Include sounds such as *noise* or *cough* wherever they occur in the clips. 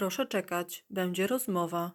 Proszę czekać, będzie rozmowa.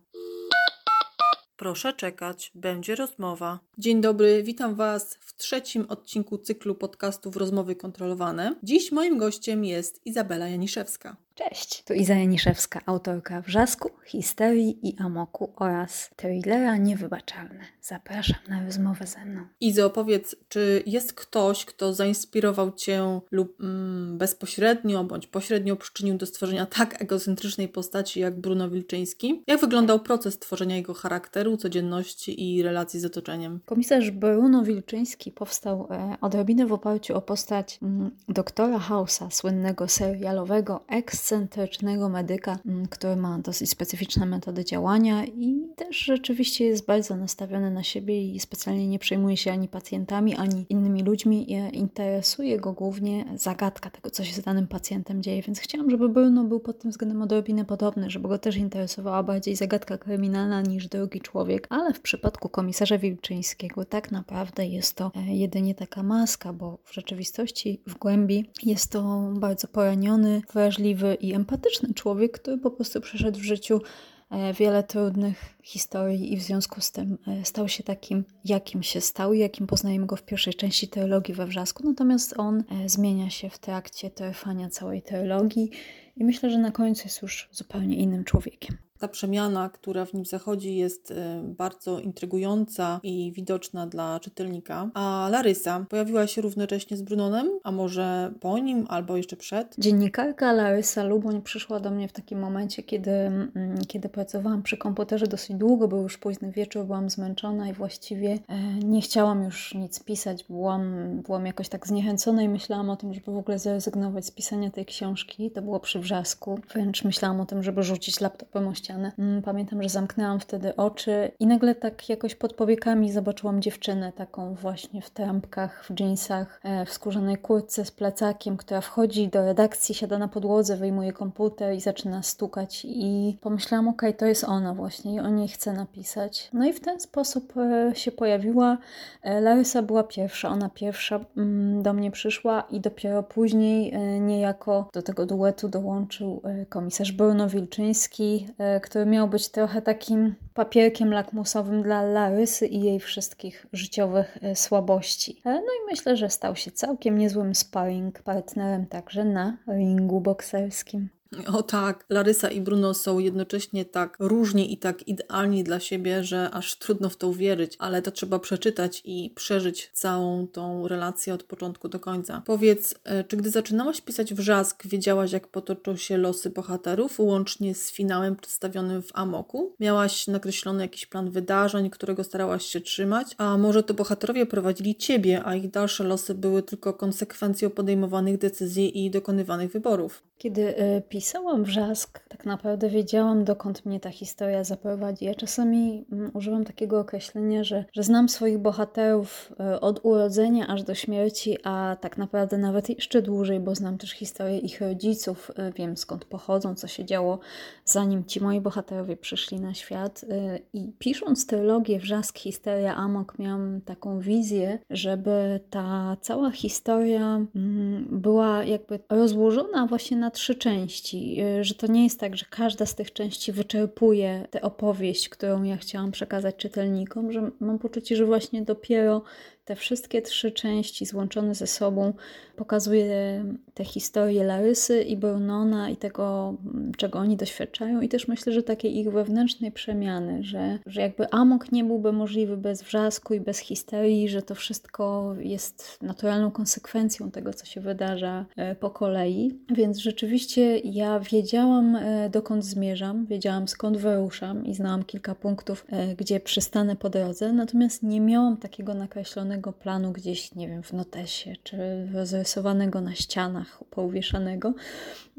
Proszę czekać, będzie rozmowa. Dzień dobry, witam Was w trzecim odcinku cyklu podcastów Rozmowy Kontrolowane. Dziś moim gościem jest Izabela Janiszewska. Cześć, tu Iza Janiszewska, autorka Wrzasku, Histerii i Amoku oraz thrillera Niewybaczalne. Zapraszam na rozmowę ze mną. Izo, powiedz, czy jest ktoś, kto zainspirował Cię lub mm, bezpośrednio bądź pośrednio przyczynił do stworzenia tak egocentrycznej postaci jak Bruno Wilczyński? Jak wyglądał proces tworzenia jego charakteru, codzienności i relacji z otoczeniem? Komisarz Bruno Wilczyński powstał e, odrobinę w oparciu o postać mm, doktora Hausa, słynnego serialowego ex ekscentrycznego medyka, mm, który ma dosyć specyficzne metody działania i też rzeczywiście jest bardzo nastawiony na siebie i specjalnie nie przejmuje się ani pacjentami, ani innymi ludźmi. Interesuje go głównie zagadka tego, co się z danym pacjentem dzieje, więc chciałam, żeby Bruno był pod tym względem odrobinę podobny, żeby go też interesowała bardziej zagadka kryminalna niż drugi człowiek, ale w przypadku komisarza Wilczyńskiego tak naprawdę jest to e, jedynie taka maska, bo w rzeczywistości w głębi jest to bardzo poraniony, wrażliwy i empatyczny człowiek, który po prostu przeszedł w życiu e, wiele trudnych historii i w związku z tym e, stał się takim, jakim się stał i jakim poznajemy go w pierwszej części teologii we wrzasku. Natomiast on e, zmienia się w trakcie trwania całej teologii i myślę, że na końcu jest już zupełnie innym człowiekiem. Ta przemiana, która w nim zachodzi, jest y, bardzo intrygująca i widoczna dla czytelnika. A Larysa pojawiła się równocześnie z Brunonem, a może po nim albo jeszcze przed? Dziennikarka Larysa Luboń przyszła do mnie w takim momencie, kiedy, mm, kiedy pracowałam przy komputerze dosyć długo, był już późny wieczór, byłam zmęczona i właściwie e, nie chciałam już nic pisać. Byłam, byłam jakoś tak zniechęcona i myślałam o tym, żeby w ogóle zrezygnować z pisania tej książki. To było przy wrzasku. Wręcz myślałam o tym, żeby rzucić laptopem o ścianę. Mm, pamiętam, że zamknęłam wtedy oczy i nagle tak jakoś pod powiekami zobaczyłam dziewczynę taką właśnie w trampkach, w jeansach, e, w skórzanej kurtce z plecakiem, która wchodzi do redakcji, siada na podłodze, wyjmuje komputer i zaczyna stukać i pomyślałam, okej, okay, to jest ona właśnie i o niej chcę napisać. No i w ten sposób e, się pojawiła. E, Larysa była pierwsza, ona pierwsza mm, do mnie przyszła i dopiero później niejako do tego duetu dołączył komisarz Bruno Wilczyński, który miał być trochę takim papierkiem lakmusowym dla Larysy i jej wszystkich życiowych e, słabości. No i myślę, że stał się całkiem niezłym sparring partnerem także na ringu bokserskim. O tak, Larysa i Bruno są jednocześnie tak różni i tak idealni dla siebie, że aż trudno w to uwierzyć, ale to trzeba przeczytać i przeżyć całą tą relację od początku do końca. Powiedz, e, czy gdy zaczynałaś pisać Wrzask, wiedziałaś jak potoczą się losy bohaterów, łącznie z finałem przedstawionym w Amoku? Miałaś nakreślony jakiś plan wydarzeń, którego starałaś się trzymać? A może to bohaterowie prowadzili ciebie, a ich dalsze losy były tylko konsekwencją podejmowanych decyzji i dokonywanych wyborów? Kiedy y, pisałam wrzask, tak naprawdę wiedziałam, dokąd mnie ta historia zaprowadzi. Ja czasami mm, używam takiego określenia, że, że znam swoich bohaterów y, od urodzenia aż do śmierci, a tak naprawdę nawet jeszcze dłużej, bo znam też historię ich rodziców, y, wiem skąd pochodzą, co się działo, zanim ci moi bohaterowie przyszli na świat. I pisząc trylogię Wrzask, Histeria, Amok, miałam taką wizję, żeby ta cała historia mm, była jakby rozłożona właśnie na trzy części, y, że to nie jest tak, że każda z tych części wyczerpuje tę opowieść, którą ja chciałam przekazać czytelnikom, że mam poczucie, że właśnie dopiero te wszystkie trzy części złączone ze sobą pokazuje te historie Larysy i Brunona i tego, czego oni doświadczają i też myślę, że takiej ich wewnętrznej przemiany, że, że jakby amok nie byłby możliwy bez wrzasku i bez histerii, że to wszystko jest naturalną konsekwencją tego, co się wydarza e, po kolei. Więc rzeczywiście ja wiedziałam, e, dokąd zmierzam, wiedziałam skąd wyruszam i znałam kilka punktów, e, gdzie przystanę po drodze, natomiast nie miałam takiego nakreślonego planu gdzieś, nie wiem, w notesie, czy zarysowanego na ścianach, pouwieszanego.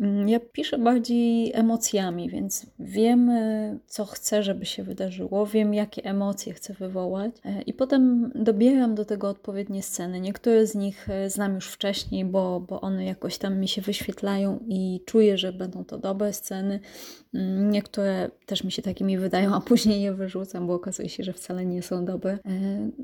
Mm, ja piszę bardziej emocjami, więc wiem, co chcę, żeby się wydarzyło, wiem, jakie emocje chcę wywołać e, i potem dobieram do tego odpowiednie sceny. Niektóre z nich e, znam już wcześniej, bo, bo one jakoś tam mi się wyświetlają i czuję, że będą to dobre sceny. Mm, niektóre też mi się takimi wydają, a później je wyrzucam, bo okazuje się, że wcale nie są dobre. E,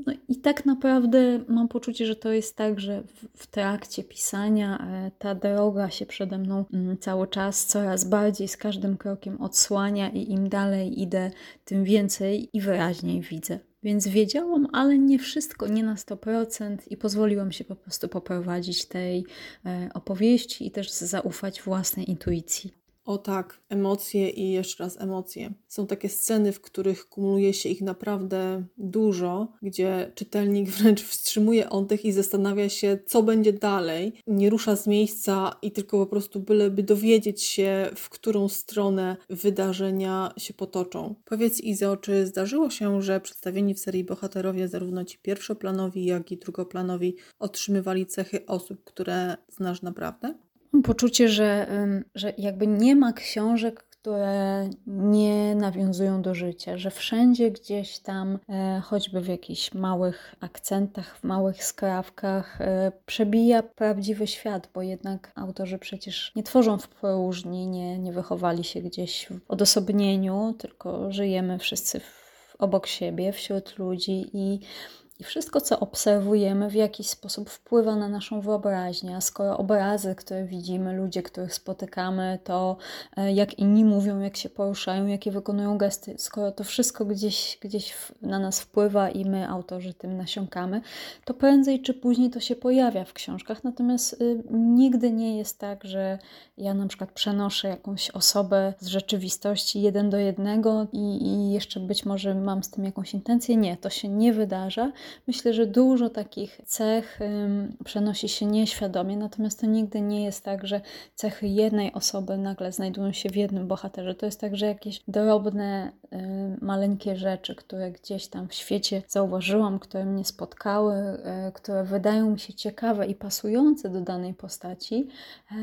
no i tak naprawdę naprawdę mam poczucie, że to jest tak, że w, w trakcie pisania e, ta droga się przede mną mm, cały czas coraz bardziej z każdym krokiem odsłania i im dalej idę, tym więcej i wyraźniej widzę. Więc wiedziałam, ale nie wszystko, nie na 100% i pozwoliłam się po prostu poprowadzić tej e, opowieści i też zaufać własnej intuicji. O tak, emocje i jeszcze raz emocje. Są takie sceny, w których kumuluje się ich naprawdę dużo, gdzie czytelnik *laughs* wręcz wstrzymuje oddech i zastanawia się, co będzie dalej. Nie rusza z miejsca i tylko po prostu byleby dowiedzieć się, w którą stronę wydarzenia się potoczą. Powiedz Izo, czy zdarzyło się, że przedstawieni w serii bohaterowie, zarówno ci pierwszoplanowi, jak i drugoplanowi, otrzymywali cechy osób, które znasz naprawdę? Poczucie, że, że jakby nie ma książek, które nie nawiązują do życia, że wszędzie gdzieś tam, e, choćby w jakichś małych akcentach, w małych skrawkach, e, przebija prawdziwy świat, bo jednak autorzy przecież nie tworzą w próżni, nie, nie wychowali się gdzieś w odosobnieniu, tylko żyjemy wszyscy w, obok siebie, wśród ludzi i i wszystko, co obserwujemy, w jakiś sposób wpływa na naszą wyobraźnię. A skoro obrazy, które widzimy, ludzie, których spotykamy, to e, jak inni mówią, jak się poruszają, jakie wykonują gesty, skoro to wszystko gdzieś, gdzieś na nas wpływa i my, autorzy, tym nasiąkamy, to prędzej czy później to się pojawia w książkach. Natomiast y, nigdy nie jest tak, że ja na przykład przenoszę jakąś osobę z rzeczywistości jeden do jednego i, i jeszcze być może mam z tym jakąś intencję. Nie, to się nie wydarza. Myślę, że dużo takich cech przenosi się nieświadomie, natomiast to nigdy nie jest tak, że cechy jednej osoby nagle znajdują się w jednym bohaterze. To jest tak, że jakieś drobne, maleńkie rzeczy, które gdzieś tam w świecie zauważyłam, które mnie spotkały, e, które wydają mi się ciekawe i pasujące do danej postaci,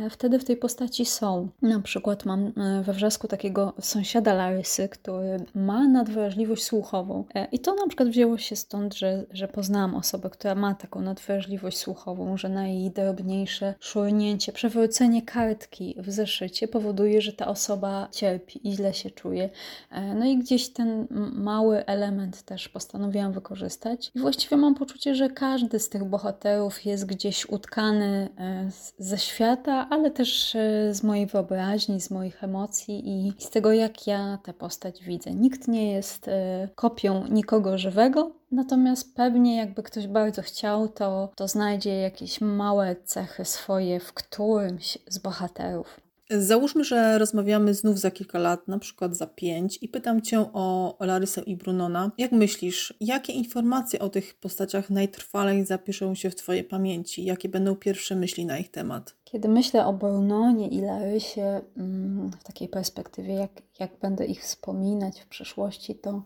e, wtedy w tej postaci są. Na przykład mam e, we wrzasku takiego sąsiada Larysy, który ma nadwrażliwość słuchową. I to na przykład wzięło się stąd, że, że poznałam osobę, która ma taką nadwrażliwość słuchową, że na jej drobniejsze szurnięcie, przewrócenie kartki w zeszycie powoduje, że ta osoba cierpi i źle się czuje. E, no i gdzieś ten mały element też postanowiłam wykorzystać. I właściwie mam poczucie, że każdy z tych bohaterów jest gdzieś utkany e, ze świata, ale też e, z mojej wyobraźni, z moich emocji i z tego, jak ja tę postać widzę. Nikt nie jest kopią nikogo żywego, Natomiast pewnie jakby ktoś bardzo chciał, to, to znajdzie jakieś małe cechy swoje w którymś z bohaterów. Załóżmy, że rozmawiamy znów za kilka lat, na przykład za pięć, i pytam Cię o Larysę i Brunona. Jak myślisz, jakie informacje o tych postaciach najtrwalej zapiszą się w Twojej pamięci? Jakie będą pierwsze myśli na ich temat? Kiedy myślę o Brunonie i Larysie mm, w takiej perspektywie, jak, jak będę ich wspominać w przyszłości, to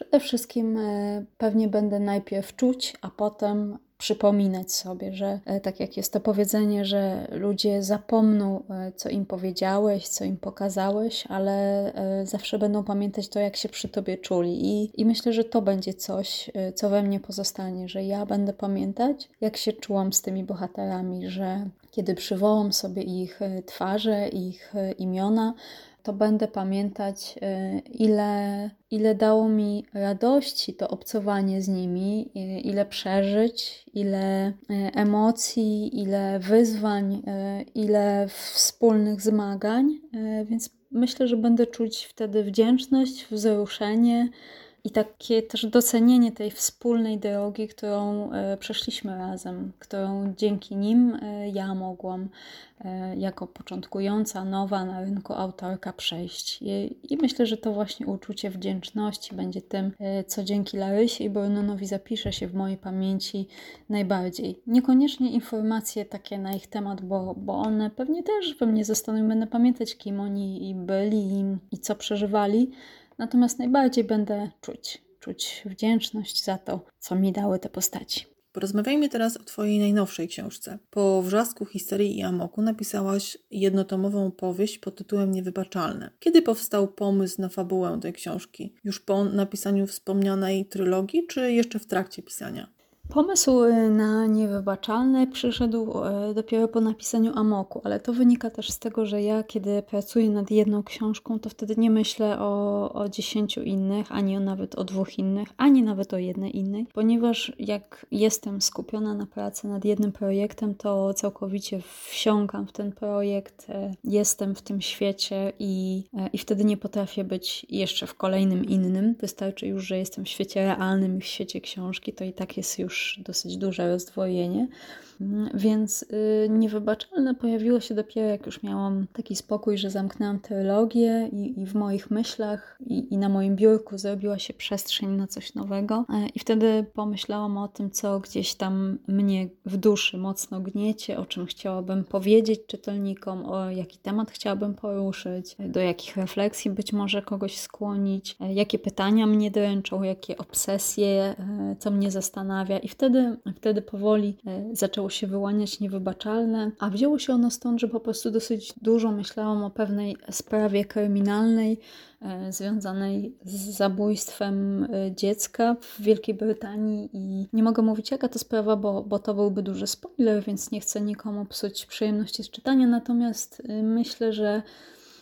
Przede wszystkim e, pewnie będę najpierw czuć, a potem przypominać sobie, że e, tak jak jest to powiedzenie, że ludzie zapomną, e, co im powiedziałeś, co im pokazałeś, ale zawsze będą pamiętać to, jak się przy tobie czuli. I, i myślę, że to będzie coś, co we mnie pozostanie, że ja będę pamiętać, jak się czułam z tymi bohaterami, że kiedy przywołam sobie ich twarze, ich imiona, to będę pamiętać, y, ile, ile dało mi radości to obcowanie z nimi, y, ile przeżyć, ile y, emocji, ile wyzwań, ile wspólnych zmagań. Więc myślę, że będę czuć wtedy wdzięczność, wzruszenie i takie też docenienie tej wspólnej drogi, którą e, przeszliśmy razem, którą dzięki nim e, ja mogłam e, jako początkująca, nowa na rynku autorka przejść. I, myślę, że to właśnie uczucie wdzięczności będzie tym, co dzięki Larysie i Brunonowi zapisze się w mojej pamięci najbardziej. Niekoniecznie informacje takie na ich temat, bo, bo one pewnie też we mnie zostaną i będę pamiętać, kim oni byli i co przeżywali, Natomiast najbardziej będę czuć, czuć wdzięczność za to, co mi dały te postaci. Porozmawiajmy teraz o Twojej najnowszej książce. Po wrzasku histerii i amoku napisałaś jednotomową powieść pod tytułem Niewybaczalne. Kiedy powstał pomysł na fabułę tej książki? Już po napisaniu wspomnianej trylogii, czy jeszcze w trakcie pisania? Pomysł y, na niewybaczalne przyszedł y, dopiero po napisaniu Amoku, ale to wynika też z tego, że ja kiedy pracuję nad jedną książką, to wtedy nie myślę o, o dziesięciu innych, ani o nawet o dwóch innych, ani nawet o jednej innej, ponieważ jak jestem skupiona na pracy nad jednym projektem, to całkowicie wsiąkam w ten projekt, y, jestem w tym świecie i, i wtedy nie potrafię być jeszcze w kolejnym innym. Wystarczy już, że jestem w świecie realnym i w świecie książki, to i tak jest już dosyć duże rozdwojenie. Więc y, niewybaczalne pojawiło się dopiero jak już miałam taki spokój, że zamknęłam teologię i, i w moich myślach i, i, na moim biurku zrobiła się przestrzeń na coś nowego. E, I wtedy pomyślałam o tym, co gdzieś tam mnie w duszy mocno gniecie, o czym chciałabym powiedzieć czytelnikom, o jaki temat chciałabym poruszyć, do jakich refleksji być może kogoś skłonić, e, jakie pytania mnie dręczą, jakie obsesje, e, co mnie zastanawia. I wtedy, wtedy powoli zaczęło się wyłaniać niewybaczalne, a wzięło się ono stąd, że po prostu dosyć dużo myślałam o pewnej sprawie kryminalnej e, związanej z zabójstwem e, dziecka w Wielkiej Brytanii i nie mogę mówić jaka to sprawa, bo, bo to byłby duży spoiler, więc nie chcę nikomu psuć przyjemności z czytania, natomiast e, myślę, że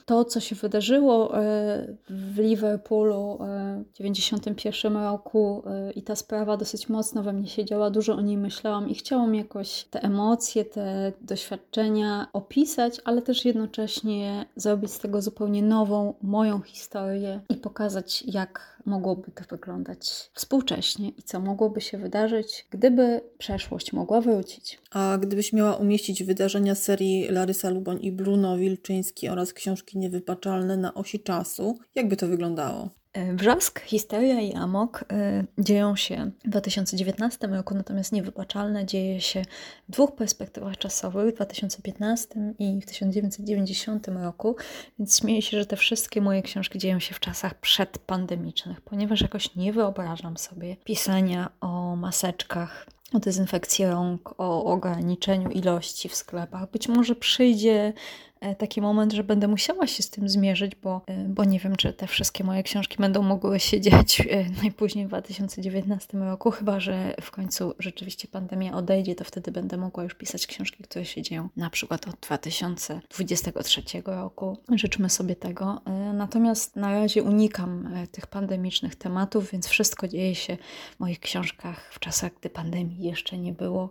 to, co się wydarzyło e, w Liverpoolu e, w 1991 roku e, i ta sprawa dosyć mocno we mnie siedziała, dużo o niej myślałam i chciałam jakoś te emocje, te doświadczenia opisać, ale też jednocześnie zrobić z tego zupełnie nową, moją historię i pokazać, jak mogłoby to wyglądać współcześnie i co mogłoby się wydarzyć, gdyby przeszłość mogła wrócić. A gdybyś miała umieścić wydarzenia serii Larysa Luboń i Bruno Wilczyński oraz książki Niewybaczalne na osi czasu, jakby to wyglądało? E, Wrzask, Histeria i Amok y, dzieją się w 2019 roku, natomiast Niewybaczalne dzieje się w dwóch perspektywach czasowych, w 2015 i w 1990 roku, więc śmieję się, że te wszystkie moje książki dzieją się w czasach przedpandemicznych, ponieważ jakoś nie wyobrażam sobie pisania o maseczkach, o dezynfekcji rąk, o ograniczeniu ilości w sklepach. Być może przyjdzie E, taki moment, że będę musiała się z tym zmierzyć, bo, e, bo nie wiem, czy te wszystkie moje książki będą mogły się *laughs* dziać e, najpóźniej w 2019 roku, chyba że w końcu rzeczywiście pandemia odejdzie, to wtedy będę mogła już pisać książki, które się dzieją na przykład od 2023 roku. Życzmy sobie tego. Natomiast na razie unikam tych pandemicznych tematów, więc wszystko dzieje się w moich książkach w czasach, gdy pandemii jeszcze nie było.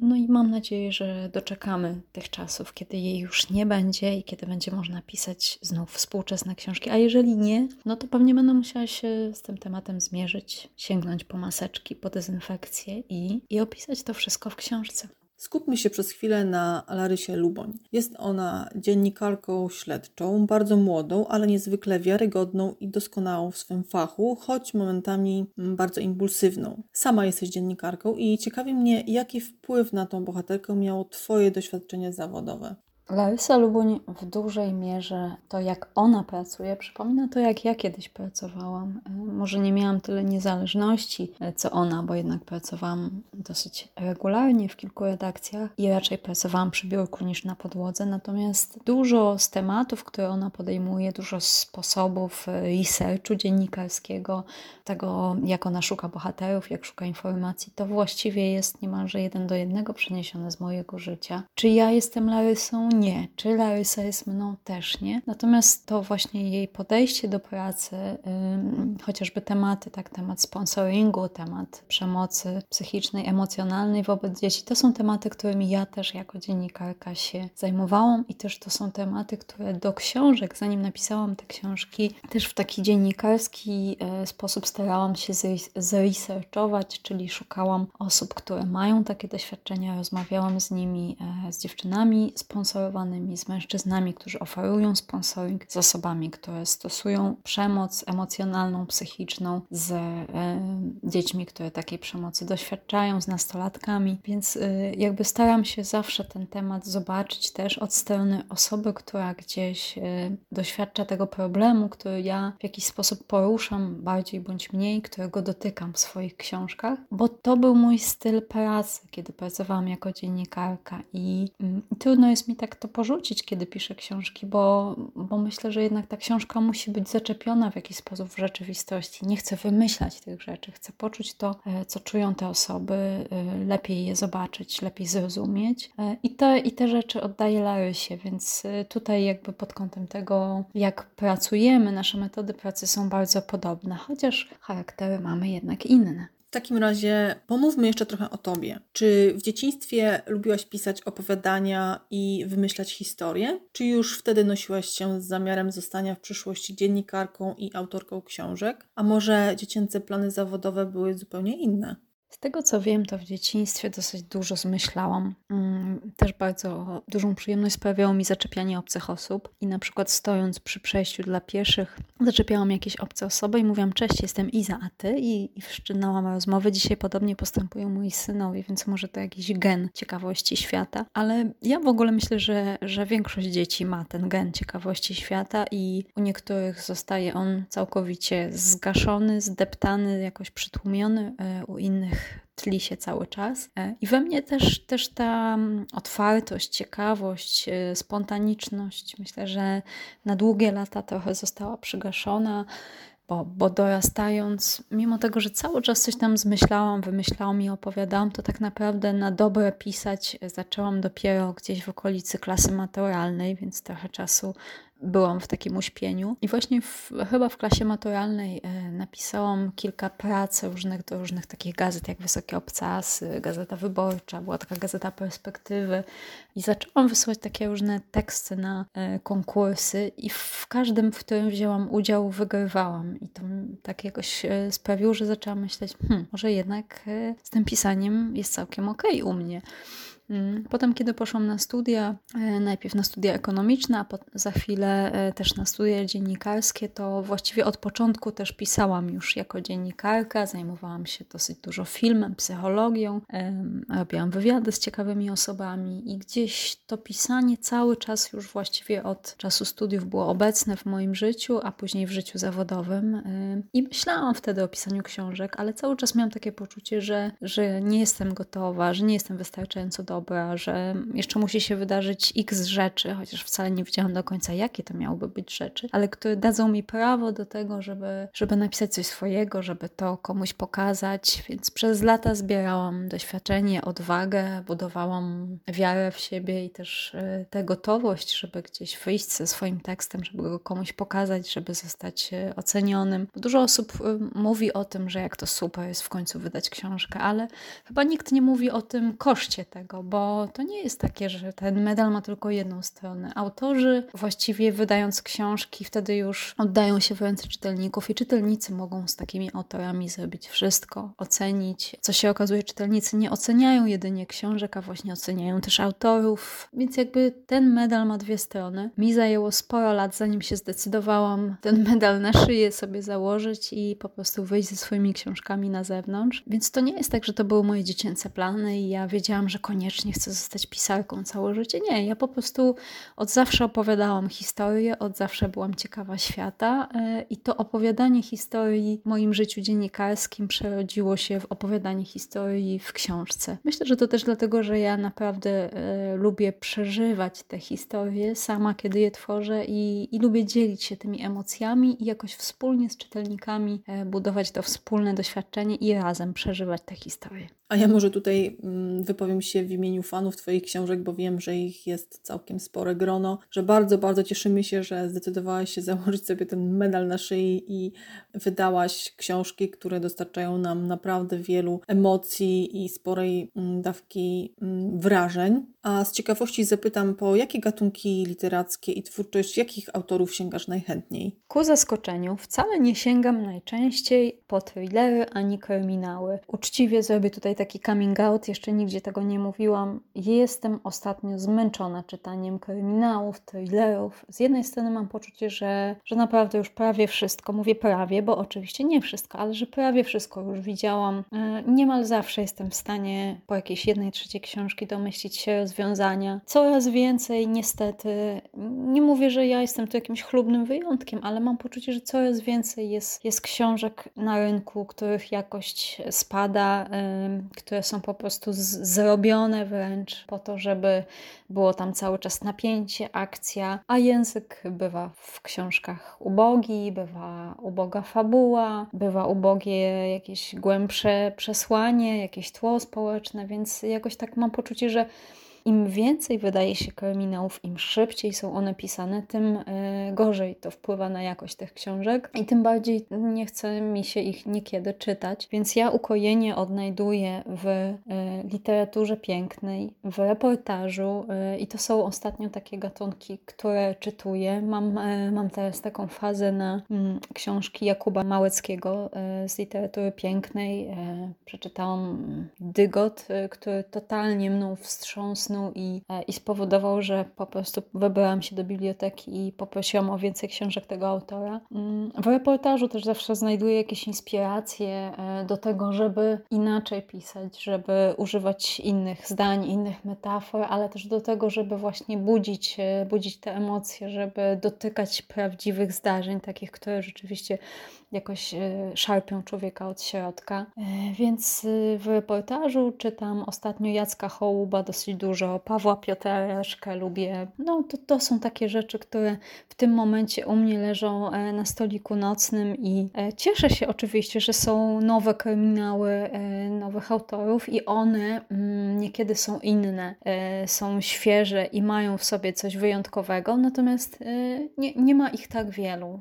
No i mam nadzieję, że doczekamy tych czasów, kiedy jej już nie będzie będzie i kiedy będzie można pisać znów współczesne książki. A jeżeli nie, no to pewnie będę musiała się z tym tematem zmierzyć, sięgnąć po maseczki, po dezynfekcję i, i opisać to wszystko w książce. Skupmy się przez chwilę na Larysie Luboń. Jest ona dziennikarką śledczą, bardzo młodą, ale niezwykle wiarygodną i doskonałą w swym fachu, choć momentami bardzo impulsywną. Sama jesteś dziennikarką i ciekawi mnie, jaki wpływ na tą bohaterkę miało Twoje doświadczenie zawodowe. Larysa Lubuń w dużej mierze to, jak ona pracuje, przypomina to, jak ja kiedyś pracowałam. E, może nie miałam tyle niezależności, e, co ona, bo jednak pracowałam dosyć regularnie w kilku redakcjach i raczej pracowałam przy biurku niż na podłodze. Natomiast dużo z tematów, które ona podejmuje, dużo sposobów e, researchu dziennikarskiego, tego, jak ona szuka bohaterów, jak szuka informacji, to właściwie jest niemalże jeden do jednego przeniesione z mojego życia. Czy ja jestem Larysą? Nie, czy Larysa jest mną też nie. Natomiast to właśnie jej podejście do pracy, chociażby tematy, tak, temat sponsoringu, temat przemocy psychicznej, emocjonalnej wobec dzieci, to są tematy, którymi ja też jako dziennikarka się zajmowałam i też to są tematy, które do książek, zanim napisałam te książki, też w taki dziennikarski yy, sposób starałam się zresearchować, czyli szukałam osób, które mają takie doświadczenia, rozmawiałam z nimi, yy, z dziewczynami, sponsorami, sponsorowanymi, z mężczyznami, którzy oferują sponsoring, z osobami, które stosują przemoc emocjonalną, psychiczną, z e, dziećmi, które takiej przemocy doświadczają, z nastolatkami. Więc e, jakby staram się zawsze ten temat zobaczyć też od strony osoby, która gdzieś e, doświadcza tego problemu, który ja w jakiś sposób poruszam bardziej bądź mniej, którego dotykam w swoich książkach, bo to był mój styl pracy, kiedy pracowałam jako dziennikarka i, mm, i trudno jest mi tak jak to porzucić, kiedy piszę książki, bo, bo myślę, że jednak ta książka musi być zaczepiona w jakiś sposób w rzeczywistości. Nie chcę wymyślać tych rzeczy, chcę poczuć to, e, co czują te osoby, e, lepiej je zobaczyć, lepiej zrozumieć. E, I te, i te rzeczy oddaję Larysie, więc tutaj jakby pod kątem tego, jak pracujemy, nasze metody pracy są bardzo podobne, chociaż charaktery mamy jednak inne. W takim razie pomówmy jeszcze trochę o tobie. Czy w dzieciństwie lubiłaś pisać opowiadania i wymyślać historie? Czy już wtedy nosiłaś się z zamiarem zostania w przyszłości dziennikarką i autorką książek? A może dziecięce plany zawodowe były zupełnie inne? Z tego co wiem, to w dzieciństwie dosyć dużo zmyślałam. Mm, też bardzo dużą przyjemność sprawiało mi zaczepianie obcych osób. I na przykład stojąc przy przejściu dla pieszych, zaczepiałam jakieś obce osoby i mówiłam: Cześć, jestem Iza, a ty? I, i wszczynałam rozmowę. Dzisiaj podobnie postępują moi synowie, więc może to jakiś gen ciekawości świata. Ale ja w ogóle myślę, że, że większość dzieci ma ten gen ciekawości świata i u niektórych zostaje on całkowicie zgaszony, zdeptany, jakoś przytłumiony, e, u innych tli się cały czas. E, I we mnie też, też ta mm, otwartość, ciekawość, e, spontaniczność, myślę, że na długie lata trochę została przygaszona. Bo, bo dorastając, mimo tego, że cały czas coś tam zmyślałam, wymyślałam i opowiadałam, to tak naprawdę na dobre pisać zaczęłam dopiero gdzieś w okolicy klasy maturalnej, więc trochę czasu byłam w takim uśpieniu. I właśnie w, chyba w klasie maturalnej e, napisałam kilka prac różnych, do różnych takich gazet, jak Wysokie Obcasy, Gazeta Wyborcza, była taka Gazeta Perspektywy. I zaczęłam wysyłać takie różne teksty na e, konkursy i w każdym, w którym wzięłam udział, wygrywałam. I to tak jakoś e, sprawiło, że zaczęłam myśleć, hmm, może jednak z tym pisaniem jest całkiem okej okay u mnie. Mm. Potem, kiedy poszłam na studia, e, najpierw na studia ekonomiczne, a za chwilę e, też na studia dziennikarskie, to właściwie od początku też pisałam już jako dziennikarka, zajmowałam się dosyć dużo filmem, psychologią, robiłam wywiady z ciekawymi osobami i gdzieś to pisanie cały czas już właściwie od czasu studiów było obecne w moim życiu, a później w życiu zawodowym. I myślałam wtedy o pisaniu książek, ale cały czas miałam takie poczucie, że, że nie jestem gotowa, że nie jestem wystarczająco dobra że jeszcze musi się wydarzyć x rzeczy, chociaż wcale nie wiedziałam do końca, jakie to miałyby być rzeczy, ale które dadzą mi prawo do tego, żeby, żeby napisać coś swojego, żeby to komuś pokazać. Więc przez lata zbierałam doświadczenie, odwagę, budowałam wiarę w siebie i też e, tę gotowość, żeby gdzieś wyjść ze swoim tekstem, żeby go komuś pokazać, żeby zostać e, ocenionym. Dużo osób e, mówi o tym, że jak to super jest w końcu wydać książkę, ale chyba nikt nie mówi o tym koszcie tego, bo to nie jest takie, że ten medal ma tylko jedną stronę. Autorzy właściwie wydając książki, wtedy już oddają się w ręce czytelników i czytelnicy mogą z takimi autorami zrobić wszystko, ocenić. Co się okazuje, czytelnicy nie oceniają jedynie książek, a właśnie oceniają też autorów, więc jakby ten medal ma dwie strony. Mi zajęło sporo lat, zanim się zdecydowałam ten medal na szyję sobie założyć i po prostu wyjść ze swoimi książkami na zewnątrz. Więc to nie jest tak, że to były moje dziecięce plany i ja wiedziałam, że koniecznie koniecznie chcę zostać pisarką całe życie. Nie, ja po prostu od zawsze opowiadałam historię, od zawsze byłam ciekawa świata e, i to opowiadanie historii w moim życiu dziennikarskim przerodziło się w opowiadanie historii w książce. Myślę, że to też dlatego, że ja naprawdę e, lubię przeżywać te historie sama, kiedy je tworzę i, i lubię dzielić się tymi emocjami i jakoś wspólnie z czytelnikami e, budować to wspólne doświadczenie i razem przeżywać te historie. A ja może tutaj mm, wypowiem się w imieniu fanów Twoich książek, bo wiem, że ich jest całkiem spore grono, że bardzo, bardzo cieszymy się, że zdecydowałaś się *laughs* założyć sobie ten medal na szyi i wydałaś książki, które dostarczają nam naprawdę wielu emocji i sporej mm, dawki mm, wrażeń. A z ciekawości zapytam, po jakie gatunki literackie i twórczość jakich autorów sięgasz najchętniej? Ku zaskoczeniu wcale nie sięgam najczęściej po thrillery ani kryminały. Uczciwie zrobię tutaj taki coming out, jeszcze nigdzie tego nie mówiłam. Jestem ostatnio zmęczona czytaniem kryminałów, thrillerów. Z jednej strony mam poczucie, że, że naprawdę już prawie wszystko, mówię prawie, bo oczywiście nie wszystko, ale że prawie wszystko już widziałam. E, niemal zawsze jestem w stanie po jakiejś jednej trzeciej książki domyślić się rozwiązania. Coraz więcej niestety, nie mówię, że ja jestem tu jakimś chlubnym wyjątkiem, ale mam poczucie, że coraz więcej jest, jest książek na rynku, których jakość spada, które są po prostu zrobione wręcz po to, żeby było tam cały czas napięcie, akcja, a język bywa w książkach ubogi, bywa uboga fabuła, bywa ubogie jakieś głębsze przesłanie, jakieś tło społeczne, więc jakoś tak mam poczucie, że im więcej wydaje się kryminałów, im szybciej są one pisane, tym e, gorzej to wpływa na jakość tych książek i tym bardziej nie chce mi się ich niekiedy czytać. Więc ja ukojenie odnajduję w e, literaturze pięknej, w reportażu e, i to są ostatnio takie gatunki, które czytuję. Mam, mam teraz taką fazę na mm, książki Jakuba Małeckiego z literatury pięknej. Przeczytałam Dygot, który totalnie mną wstrząsnął i, e, i spowodował, że po prostu wybrałam się do biblioteki i poprosiłam o więcej książek tego autora. Mm, w reportażu też zawsze znajduję jakieś inspiracje e, do tego, żeby inaczej pisać, żeby używać innych zdań, innych metafor, ale też do tego, żeby właśnie budzić, e, budzić te emocje, żeby dotykać prawdziwych zdarzeń, takich, które rzeczywiście jakoś szarpią człowieka od środka. Więc w reportażu czytam ostatnio Jacka Hołuba dosyć dużo Pawła Piotreszkę lubię. No to, to są takie rzeczy, które w tym momencie u mnie leżą e, na stoliku nocnym i e, cieszę się oczywiście, że są nowe kryminały e, nowych autorów i one mm, niekiedy są inne, są świeże i mają w sobie coś wyjątkowego, natomiast nie, nie ma ich tak wielu.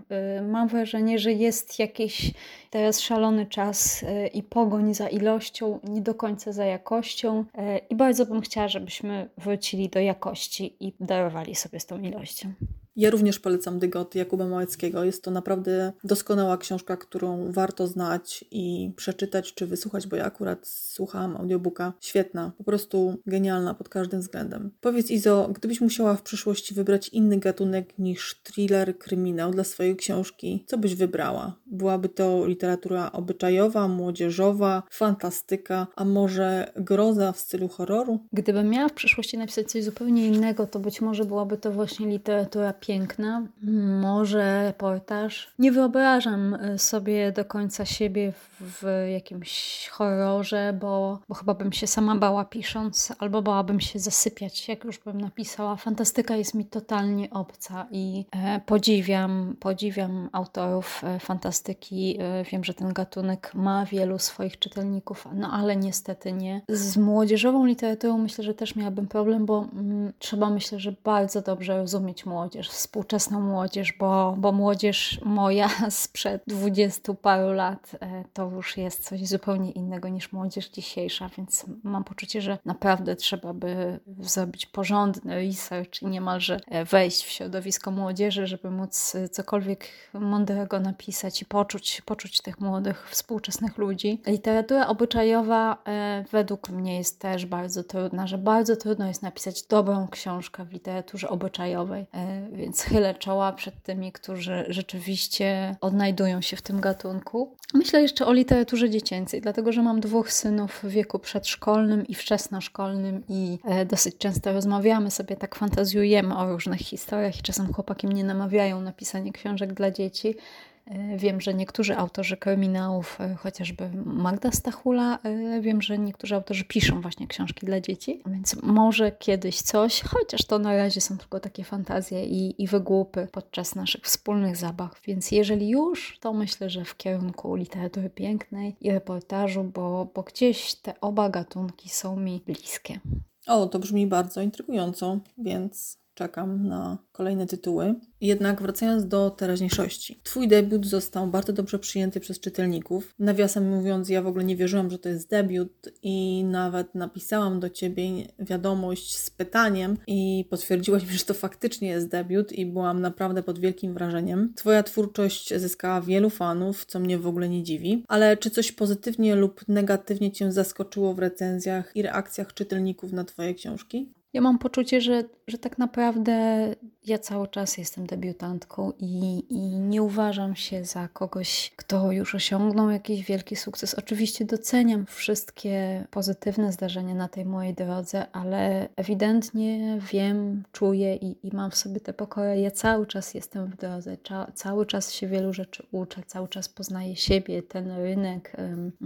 Mam wrażenie, że jest jakiś teraz szalony czas i pogoń za ilością, nie do końca za jakością i bardzo bym chciała, żebyśmy wrócili do jakości i darowali sobie z tą ilością. Ja również polecam Dygot Jakuba Małeckiego. Jest to naprawdę doskonała książka, którą warto znać i przeczytać czy wysłuchać, bo ja akurat słuchałam audiobooka. Świetna, po prostu genialna pod każdym względem. Powiedz Izo, gdybyś musiała w przyszłości wybrać inny gatunek niż thriller, kryminał dla swojej książki, co byś wybrała? Byłaby to literatura obyczajowa, młodzieżowa, fantastyka, a może groza w stylu horroru? Gdybym miała w przyszłości napisać coś zupełnie innego, to być może byłaby to właśnie literatura piękna, może reportaż. Nie wyobrażam e, sobie do końca siebie w, jakimś horrorze, bo, bo chyba bym się sama bała pisząc, albo bałabym się zasypiać, jak już bym napisała. Fantastyka jest mi totalnie obca i e, podziwiam, podziwiam autorów e, fantastyki. Wiem, że ten gatunek ma wielu swoich czytelników, no ale niestety nie. Z młodzieżową literaturą myślę, że też miałabym problem, bo mm, trzeba myślę, że bardzo dobrze rozumieć młodzież współczesną młodzież, bo, bo młodzież moja *laughs* sprzed dwudziestu paru lat e, to już jest coś zupełnie innego niż młodzież dzisiejsza, więc mam poczucie, że naprawdę trzeba by zrobić porządny research i niemalże e, wejść w środowisko młodzieży, żeby móc e, cokolwiek mądrego napisać i poczuć, poczuć tych młodych, współczesnych ludzi. Literatura obyczajowa według mnie jest też bardzo trudna, że bardzo trudno jest napisać dobrą książkę w literaturze obyczajowej więc chylę czoła przed tymi, którzy rzeczywiście odnajdują się w tym gatunku. Myślę jeszcze o literaturze dziecięcej, dlatego że mam dwóch synów w wieku przedszkolnym i wczesnoszkolnym i e, dosyć często rozmawiamy sobie, tak fantazjujemy o różnych historiach i czasem chłopaki mnie namawiają na pisanie książek dla dzieci. E, wiem, że niektórzy autorzy kryminałów, e, chociażby Magda Stachula, e, wiem, że niektórzy autorzy piszą właśnie książki dla dzieci, więc może kiedyś coś, chociaż to na razie są tylko takie fantazje i, i wygłupy podczas naszych wspólnych zabaw. Więc jeżeli już, to myślę, że w kierunku literatury pięknej i reportażu, bo, bo gdzieś te oba gatunki są mi bliskie. O, to brzmi bardzo intrygująco, więc czekam na kolejne tytuły. Jednak wracając do teraźniejszości. Twój debiut został bardzo dobrze przyjęty przez czytelników. Nawiasem mówiąc, ja w ogóle nie wierzyłam, że to jest debiut i nawet napisałam do ciebie wiadomość z pytaniem i potwierdziłaś mi, że to faktycznie jest debiut i byłam naprawdę pod wielkim wrażeniem. Twoja twórczość zyskała wielu fanów, co mnie w ogóle nie dziwi. Ale czy coś pozytywnie lub negatywnie cię zaskoczyło w recenzjach i reakcjach czytelników na twoje książki? Ja mam poczucie, że, że tak naprawdę ja cały czas jestem debiutantką i, i nie uważam się za kogoś, kto już osiągnął jakiś wielki sukces. Oczywiście doceniam wszystkie pozytywne zdarzenia na tej mojej drodze, ale ewidentnie wiem, czuję i, i mam w sobie tę pokorę. Ja cały czas jestem w drodze, Cza, cały czas się wielu rzeczy uczę, cały czas poznaję siebie, ten rynek,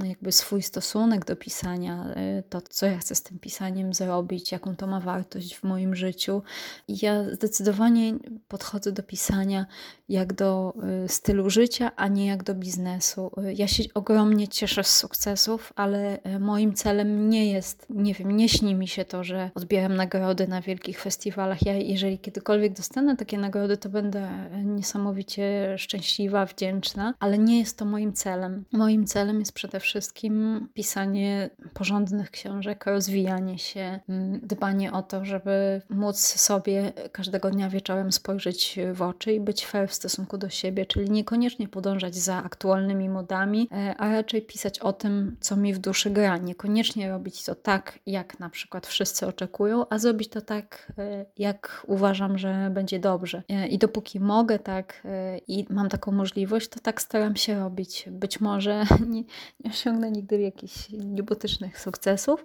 jakby swój stosunek do pisania, e, to co ja chcę z tym pisaniem zrobić, jaką to ma wartość w moim życiu. Ja zdecydowanie zdecydowanie podchodzę do pisania jak do y, stylu życia, a nie jak do biznesu. Y, ja się ogromnie cieszę z sukcesów, ale y, moim celem nie jest, nie wiem, nie śni mi się to, że odbieram nagrody na wielkich festiwalach. Ja, jeżeli kiedykolwiek dostanę takie nagrody, to będę niesamowicie szczęśliwa, wdzięczna, ale nie jest to moim celem. Moim celem jest przede wszystkim pisanie porządnych książek, rozwijanie się, mm, dbanie o to, żeby móc sobie każdego dnia wieczorem spojrzeć w oczy i być fair w stosunku do siebie, czyli niekoniecznie podążać za aktualnymi modami, e, a raczej pisać o tym, co mi w duszy gra. Niekoniecznie robić to tak, jak na przykład wszyscy oczekują, a zrobić to tak, e, jak uważam, że będzie dobrze. E, I dopóki mogę tak i mam taką możliwość, to tak staram się robić. Być może *laughs* nie, nie osiągnę nigdy jakichś niebotycznych sukcesów,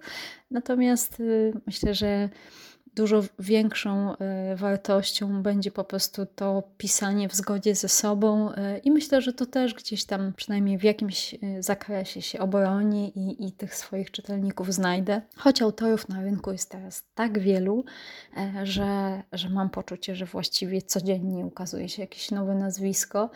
natomiast myślę, że dużo większą e, wartością będzie po prostu to pisanie w zgodzie ze sobą e, i myślę, że to też gdzieś tam przynajmniej w jakimś e, zakresie się obroni i, i tych swoich czytelników znajdę. Choć autorów na rynku jest teraz tak wielu, że, że mam poczucie, że właściwie codziennie ukazuje się jakieś nowe nazwisko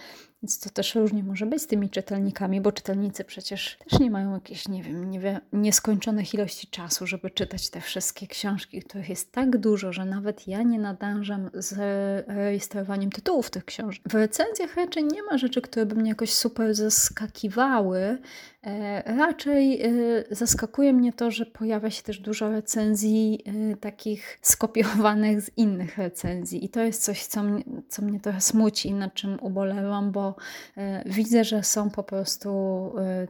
więc to też różnie może być z tymi czytelnikami, bo czytelnicy przecież też nie mają jakiejś, nie wiem, nie wie, nieskończonych ilości czasu, żeby czytać te wszystkie książki, których jest tak dużo, że nawet ja nie nadążam z rejestrowaniem tytułów tych książek. W recenzjach raczej nie ma rzeczy, które by mnie jakoś super zaskakiwały, raczej e, zaskakuje mnie to, że pojawia się też dużo recenzji e, takich skopiowanych z innych recenzji, i to jest coś, co mnie, co mnie trochę smuci, nad czym ubolewam, bo widzę, że są po prostu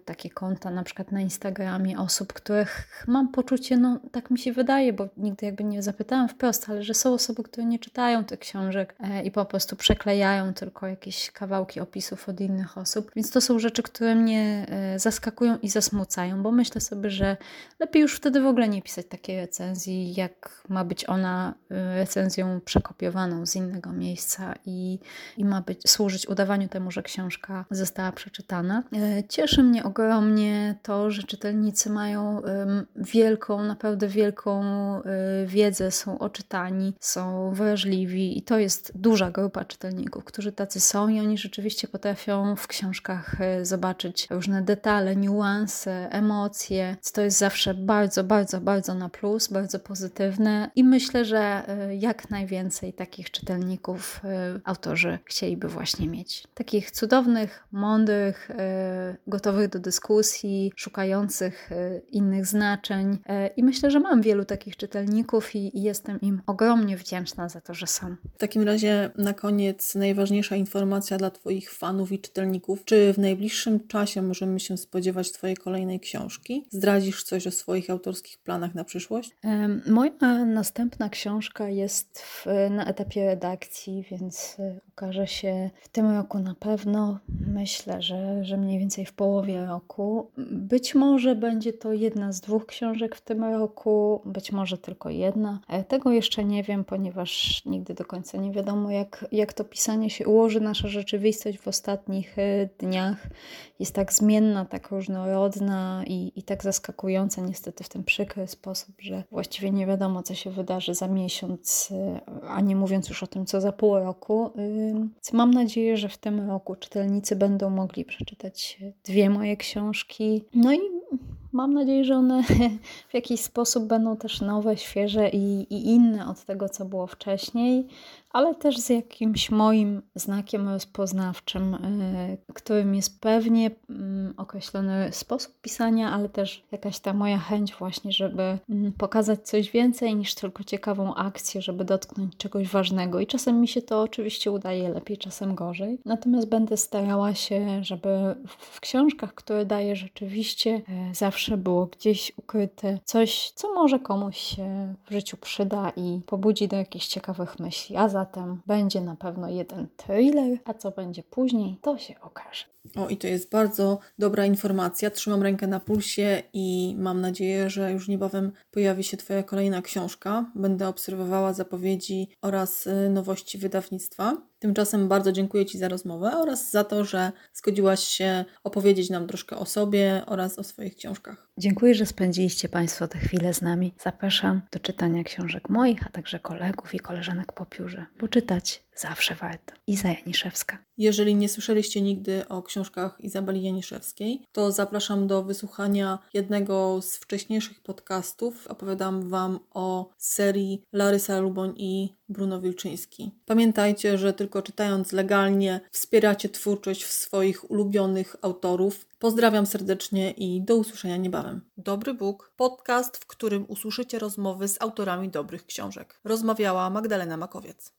takie konta, na przykład na Instagramie, osób, których mam poczucie, no tak mi się wydaje, bo nigdy jakby nie zapytałam wprost, ale że są osoby, które nie czytają tych książek i po prostu przeklejają tylko jakieś kawałki opisów od innych osób, więc to są rzeczy, które mnie zaskakują zaskakują i zasmucają, bo myślę sobie, że lepiej już wtedy w ogóle nie pisać takiej recenzji, jak ma być ona y, recenzją przekopiowaną z innego miejsca i, i ma być, służyć udawaniu temu, że książka została przeczytana. E, cieszy mnie ogromnie to, że czytelnicy mają wielką, naprawdę wielką y, wiedzę, są oczytani, są wrażliwi i to jest duża grupa czytelników, którzy tacy są i oni rzeczywiście potrafią w książkach y, zobaczyć różne detale, niuanse, emocje. To jest zawsze bardzo, bardzo, bardzo na plus, bardzo pozytywne i myślę, że e, jak najwięcej takich czytelników e, autorzy chcieliby właśnie mieć. Takich cudownych, mądrych, e, gotowych do dyskusji, szukających innych znaczeń i myślę, że mam wielu takich czytelników i, i jestem im ogromnie wdzięczna za to, że są. W takim razie na koniec najważniejsza informacja dla Twoich fanów i czytelników. Czy w najbliższym czasie możemy się spodziewać spodziewać Twojej kolejnej książki? Zdradzisz coś o swoich autorskich planach na przyszłość? Moja następna książka jest w, na etapie redakcji, więc e, ukaże się w tym roku na pewno. Myślę, że, że mniej więcej w połowie roku. Być może będzie to jedna z dwóch książek w tym roku, być może tylko jedna. Tego jeszcze nie wiem, ponieważ nigdy do końca nie wiadomo, jak, jak to pisanie się ułoży. Nasza rzeczywistość w ostatnich e, dniach jest tak zmienna, tak różnorodna i, i tak zaskakująca niestety w ten przykry sposób, że właściwie nie wiadomo, co się wydarzy za miesiąc, y, a nie mówiąc już o tym, co za pół roku. Więc mam nadzieję, że w tym roku czytelnicy będą mogli przeczytać dwie moje książki. No i mam nadzieję, że one *laughs* w jakiś sposób będą też nowe, świeże i, i, inne od tego, co było wcześniej, ale też z jakimś moim znakiem rozpoznawczym, y, którym jest pewnie mm, określony sposób pisania, ale też jakaś ta moja chęć właśnie, żeby mm, pokazać coś więcej niż tylko ciekawą akcję, żeby dotknąć czegoś ważnego. I czasem mi się to oczywiście udaje lepiej, czasem gorzej. Natomiast będę starała się, żeby w książkach, które daję rzeczywiście e, zawsze zawsze było gdzieś ukryte coś, co może komuś się w życiu przyda i pobudzi do jakichś ciekawych myśli. A zatem będzie na pewno jeden thriller, a co będzie później, to się okaże. O, i to jest bardzo dobra informacja. Trzymam rękę na pulsie i mam nadzieję, że już niebawem pojawi się Twoja kolejna książka. Będę obserwowała zapowiedzi oraz y, nowości wydawnictwa. Tymczasem bardzo dziękuję Ci za rozmowę oraz za to, że zgodziłaś się opowiedzieć nam troszkę o sobie oraz o swoich książkach. Dziękuję, że spędziliście Państwo tę chwilę z nami. Zapraszam do czytania książek moich, a także kolegów i koleżanek po piórze, bo czytać zawsze warto. Iza Janiszewska. Jeżeli nie słyszeliście nigdy o książkach Izabeli Janiszewskiej, to zapraszam do wysłuchania jednego z wcześniejszych podcastów. Opowiadam Wam o serii Larysa Luboń i Bruno Wilczyński. Pamiętajcie, że tylko czytając legalnie wspieracie twórczość swoich ulubionych autorów. Pozdrawiam serdecznie i do usłyszenia niebawem. Dobry Bóg, podcast, w którym usłyszycie rozmowy z autorami dobrych książek. Rozmawiała Magdalena Makowiec.